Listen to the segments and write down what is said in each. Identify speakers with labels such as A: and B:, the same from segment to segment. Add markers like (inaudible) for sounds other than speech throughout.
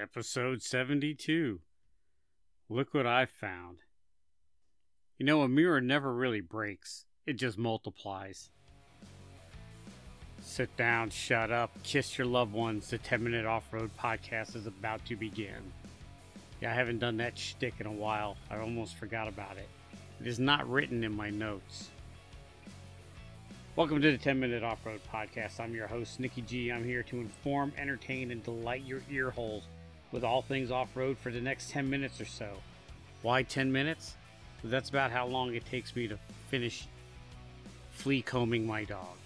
A: Episode 72. Look what I found. You know, a mirror never really breaks, it just multiplies. Sit down, shut up, kiss your loved ones. The 10 Minute Off Road Podcast is about to begin. Yeah, I haven't done that shtick in a while. I almost forgot about it. It is not written in my notes. Welcome to the 10 Minute Off Road Podcast. I'm your host, Nikki G. I'm here to inform, entertain, and delight your ear holes with all things off road for the next 10 minutes or so. Why 10 minutes? That's about how long it takes me to finish flea combing my dog.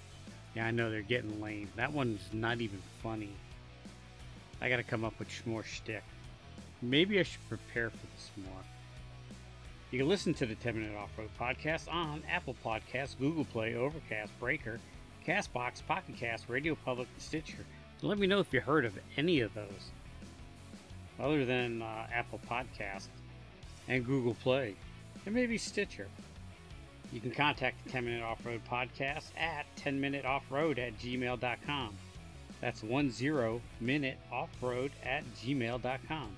A: Yeah, I know they're getting lame. That one's not even funny. I gotta come up with more shtick. Maybe I should prepare for this more. You can listen to the 10 Minute Off Road Podcast on Apple Podcasts, Google Play, Overcast, Breaker, Castbox, Pocket Cast, Radio Public, and Stitcher. let me know if you heard of any of those other than uh, Apple Podcast and Google Play, and maybe Stitcher. You can contact the 10 Minute Off Road Podcast at 10minuteoffroad at gmail.com. That's 10 minute offroad at gmail.com.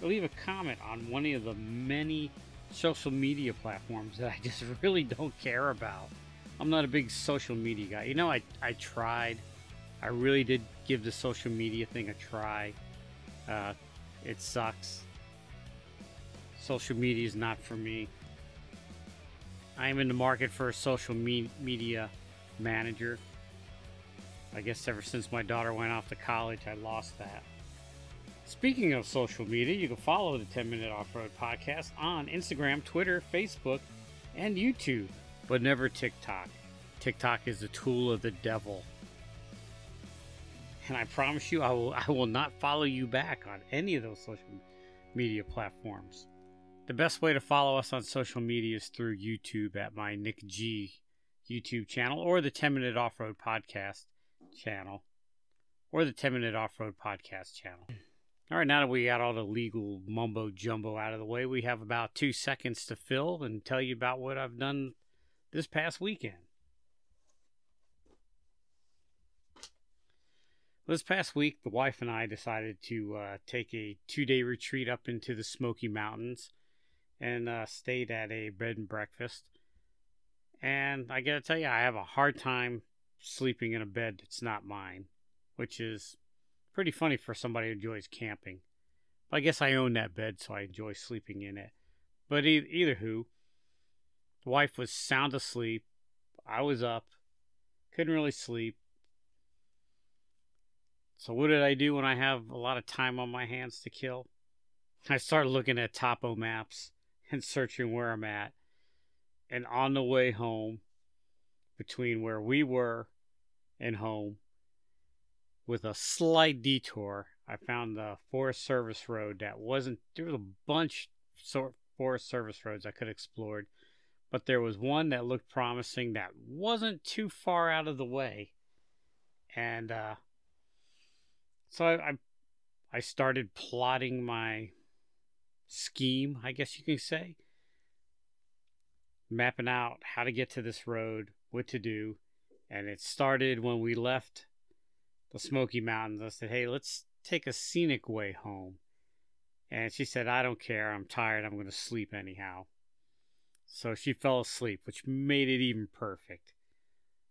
A: Or leave a comment on one of the many social media platforms that I (laughs) just really don't care about. I'm not a big social media guy. You know, I, I tried. I really did give the social media thing a try. Uh, it sucks. Social media is not for me. I am in the market for a social me- media manager. I guess ever since my daughter went off to college, I lost that. Speaking of social media, you can follow the 10 Minute Off Road Podcast on Instagram, Twitter, Facebook, and YouTube, but never TikTok. TikTok is a tool of the devil and I promise you, I will (laughs) I will not follow you back on any of those social media platforms. The best way to follow us on social media is through YouTube at my Nick G YouTube channel or the 10 Minute Off Road Podcast channel or the 10 Minute Off Road Podcast channel. All right, now that we got all the legal mumbo jumbo out of the way, we have about two seconds to fill and tell you about what I've done this past weekend. This past week, the wife and I decided to uh, take a two day retreat up into the Smoky Mountains and uh, stayed at a bed and breakfast. And I gotta tell you, I have a hard time sleeping in a bed that's not mine, which is pretty funny for somebody who enjoys camping. But I guess I own that bed, so I enjoy sleeping in it. But e- either who, the wife was sound asleep. I was up, couldn't really sleep so what did I do when I have a lot of time on my hands to kill? I started looking at topo maps and searching where I'm at. And on the way home, between where we were and home, with a slight detour, I found the Forest Service Road that wasn't. There was a bunch of Forest Service roads I could have explored, but there was one that looked promising that wasn't too far out of the way. And uh, so I, I, I started plotting my scheme, I guess you can say, mapping out how to get to this road, what to do, and it started when we left the Smoky Mountains. I said, "Hey, let's take a scenic way home." And she said, "I don't care. I'm tired. I'm going to sleep anyhow." So she fell asleep, which made it even perfect.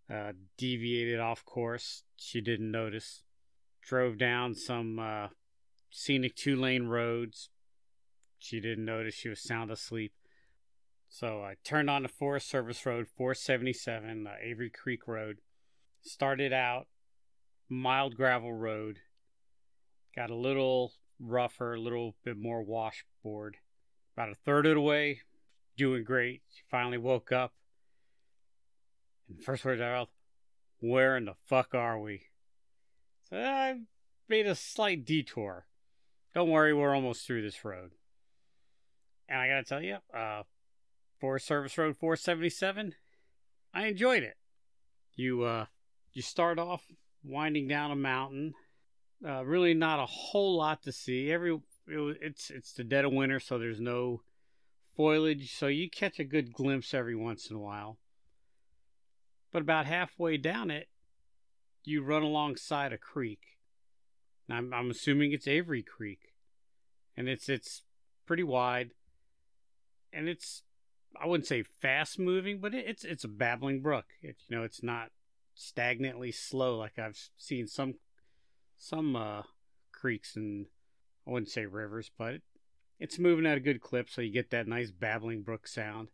A: Uh, deviated off course. She didn't notice drove down some uh, scenic two lane roads. She didn't notice she was sound asleep. So I turned on the Forest Service Road 477, uh, Avery Creek Road. Started out mild gravel road. Got a little rougher, a little bit more washboard. About a third of the way, doing great. She finally woke up. And first words out, of her mouth, where in the fuck are we? So I made a slight detour. Don't worry, we're almost through this road. And I gotta tell you, uh, Forest Service Road 477, I enjoyed it. You uh, you start off winding down a mountain. Uh, really, not a whole lot to see. Every it, it's it's the dead of winter, so there's no foliage, so you catch a good glimpse every once in a while. But about halfway down it, you run alongside a creek. I'm, I'm assuming it's Avery Creek. and it's it's pretty wide, and it's I wouldn't say fast moving, but it, it's it's a babbling brook. It, you know, it's not stagnantly slow like I've seen some some uh, creeks and I wouldn't say rivers, but it, it's moving at a good clip, so you get that nice babbling brook sound.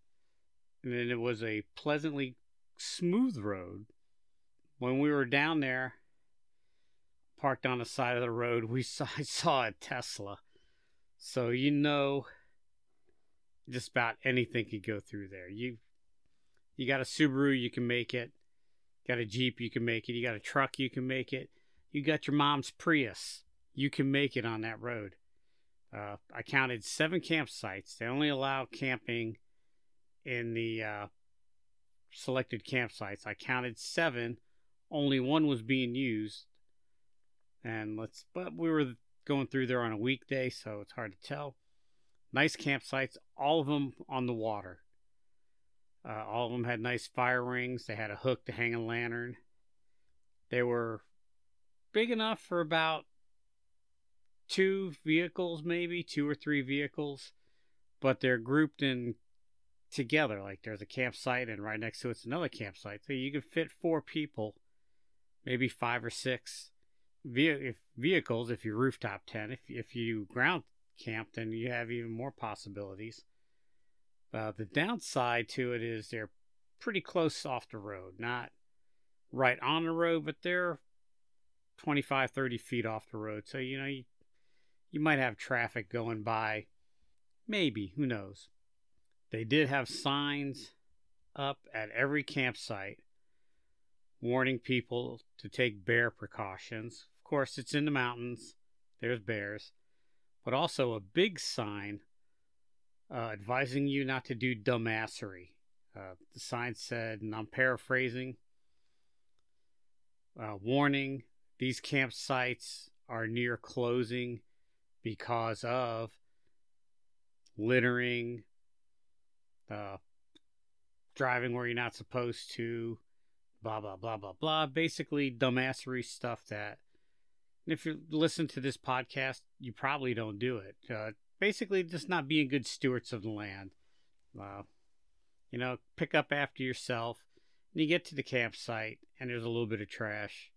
A: And then it was a pleasantly smooth road. When we were down there, parked on the side of the road, we saw I (laughs) saw a Tesla. So you know just about anything could go through there. You you got a Subaru, you can make it. Got a Jeep, you can make it. You got a truck, you can make it. You got your mom's Prius, you can make it on that road. Uh, I counted seven campsites. They only allow camping in the uh, selected campsites. I counted seven. Only one was being used. And let's, but we were going through there on a weekday, so it's hard to tell. Nice campsites, all of them on the water. Uh, all of them had nice fire rings. They had a hook to hang a lantern. They were big enough for about two vehicles, maybe two or three vehicles, but they're grouped in together. Like there's a campsite, and right next to it's another campsite, so you could fit four people, maybe five or six ve- vehicles if you rooftop tent. If if you ground camp, then you have even more possibilities. Uh, the downside to it is they're pretty close off the road, not right on the road, but they're 25, 30 feet off the road. So, you know, you, you might have traffic going by. Maybe, who knows? They did have signs up at every campsite warning people to take bear precautions. Of course, it's in the mountains, there's bears, but also a big sign uh, advising you not to do dumbassery. Uh, the sign said, and I'm paraphrasing, uh, warning these campsites are near closing because of littering, uh, driving where you're not supposed to, blah, blah, blah, blah, blah. Basically, dumbassery stuff that, and if you listen to this podcast, you probably don't do it. Uh, basically just not being good stewards of the land. Uh, you know, pick up after yourself. And you get to the campsite and there's a little bit of trash.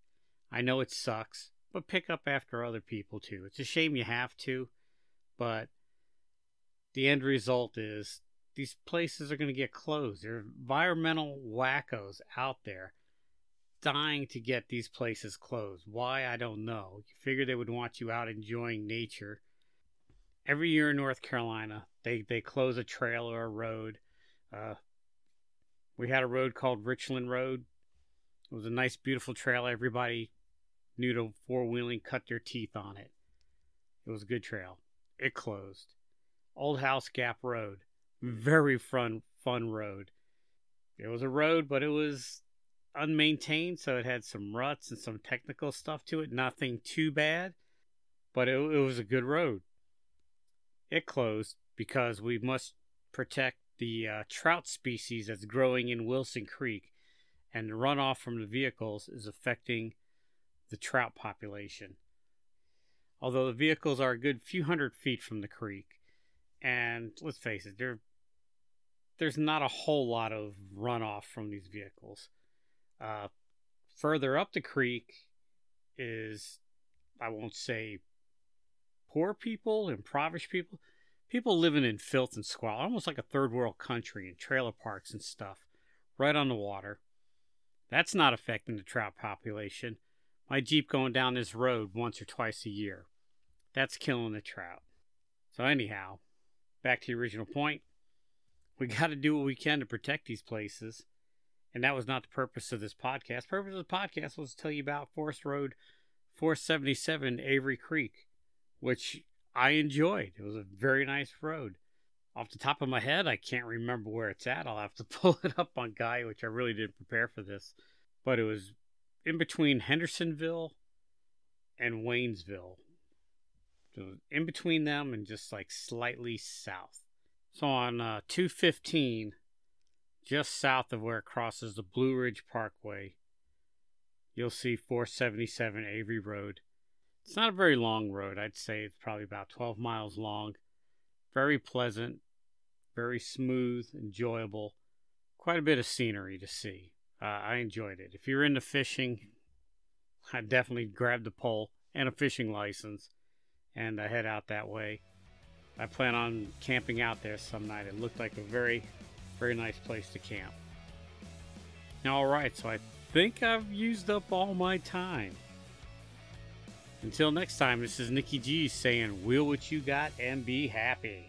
A: I know it sucks, but pick up after other people too. It's a shame you have to, but the end result is these places are going to get closed. There are environmental wackos out there dying to get these places closed. Why, I don't know. You figure they would want you out enjoying nature every year in North Carolina, they they close a trail or a road. Uh, we had a road called Richland Road. It was a nice, beautiful trail. Everybody knew to four wheeling cut their teeth on it. It was a good trail. It closed. Old House Gap Road, very fun fun road. It was a road, but it was unmaintained, so it had some ruts and some technical stuff to it. Nothing too bad, but it, it was a good road it closed because we must protect the uh, trout species that's growing in Wilson Creek, and the runoff from the vehicles is affecting the trout population. Although the vehicles are a good few hundred feet from the creek, and let's face it, there there's not a whole lot of runoff from these vehicles. Uh, further up the creek is, I won't say poor people, impoverished people, people living in filth and squalor, almost like a third world country in trailer parks and stuff, right on the water. That's not affecting the trout population. My Jeep going down this road once or twice a year. That's killing the trout. So, anyhow, back to the original point. We (laughs) got to do what we can to protect these places. And that was not the purpose of this podcast. The purpose of the podcast was to tell you about Forest Road 477 Avery Creek which I enjoyed. It was a very nice road. Off the top of my head, I can't remember where it's at. I'll have to (laughs) pull it up on Gaia, which I really didn't prepare for this. But it was in between Hendersonville and Waynesville. So in between them and just like slightly south. So on uh, 215, just south of where it crosses the Blue Ridge Parkway, you'll see 477 Avery Road. It's not a very long road. I'd say it's probably about 12 miles long. Very pleasant, very smooth, enjoyable. Quite a bit of scenery to see. Uh, I enjoyed it. If you're into fishing, I'd definitely grab the pole and a fishing license and uh, head out that way. I plan on camping out there some night. It looked like a very, very nice place to camp. All right, so I think I've used up all my time. Until next time, this is Nikki G saying, Wheel what you got and be happy.